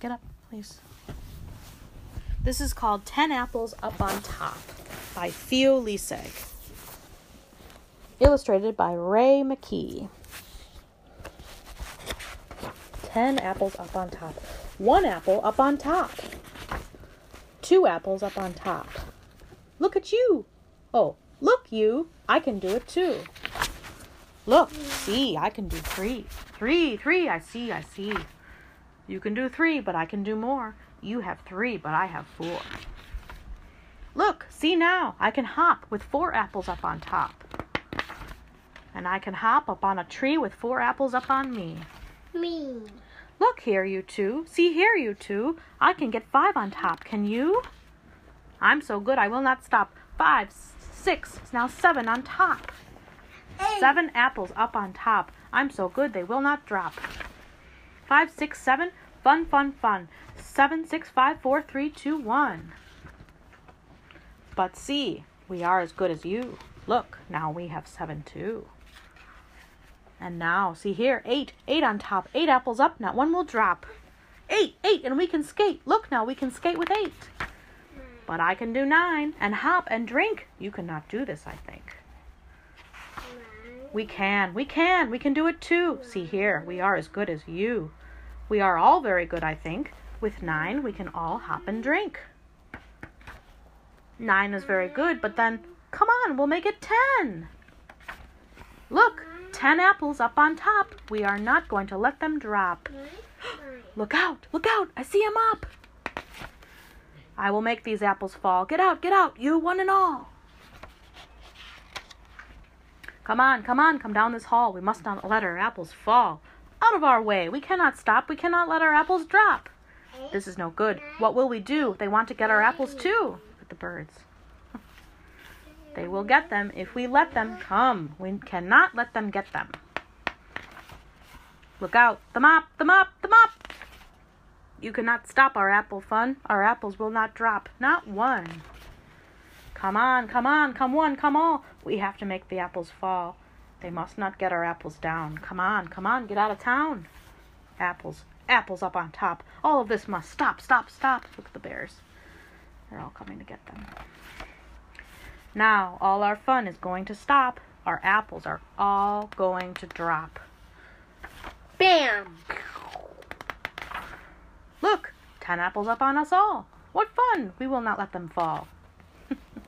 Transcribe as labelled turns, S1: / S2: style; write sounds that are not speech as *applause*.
S1: get up, please. This is called 10 Apples Up on Top by Theo LeSieg. Illustrated by Ray McKie. 10 apples up on top. One apple up on top. Two apples up on top. Look at you. Oh, look you. I can do it too. Look, see, I can do three. Three, three, I see, I see. You can do three, but I can do more. You have three, but I have four. Look, see now, I can hop with four apples up on top. And I can hop up on a tree with four apples up on me.
S2: Me.
S1: Look here, you two. See here, you two. I can get five on top. Can you? I'm so good, I will not stop. Five, six, now seven on top.
S2: Eight.
S1: Seven apples up on top. I'm so good, they will not drop. Five, six, seven. Fun, fun, fun. Seven, six, five, four, three, two, one. But see, we are as good as you. Look, now we have seven too. And now, see here, eight, eight on top, eight apples up, not one will drop. Eight, eight, and we can skate. Look now, we can skate with eight. But I can do nine, and hop and drink. You cannot do this, I think. We can, we can, we can do it too. See here, we are as good as you. We are all very good, I think. With nine, we can all hop and drink. Nine is very good, but then, come on, we'll make it ten. Look, ten apples up on top. We are not going to let them drop. *gasps* Look out, look out, I see 'em up. I will make these apples fall. Get out, get out, you one and all. Come on, come on, come down this hall. We must not let our apples fall. Out of our way. We cannot stop. We cannot let our apples drop. This is no good. What will we do? They want to get our apples too. With the birds. *laughs* They will get them if we let them come. We cannot let them get them. Look out. The mop, the mop, the mop. You cannot stop our apple fun. Our apples will not drop. Not one. Come on, come on, come one, come all. We have to make the apples fall. They must not get our apples down. Come on, come on, get out of town. Apples, apples up on top. All of this must stop, stop, stop. Look at the bears. They're all coming to get them. Now, all our fun is going to stop. Our apples are all going to drop.
S2: Bam.
S1: Look, ten apples up on us all. What fun! We will not let them fall. *laughs*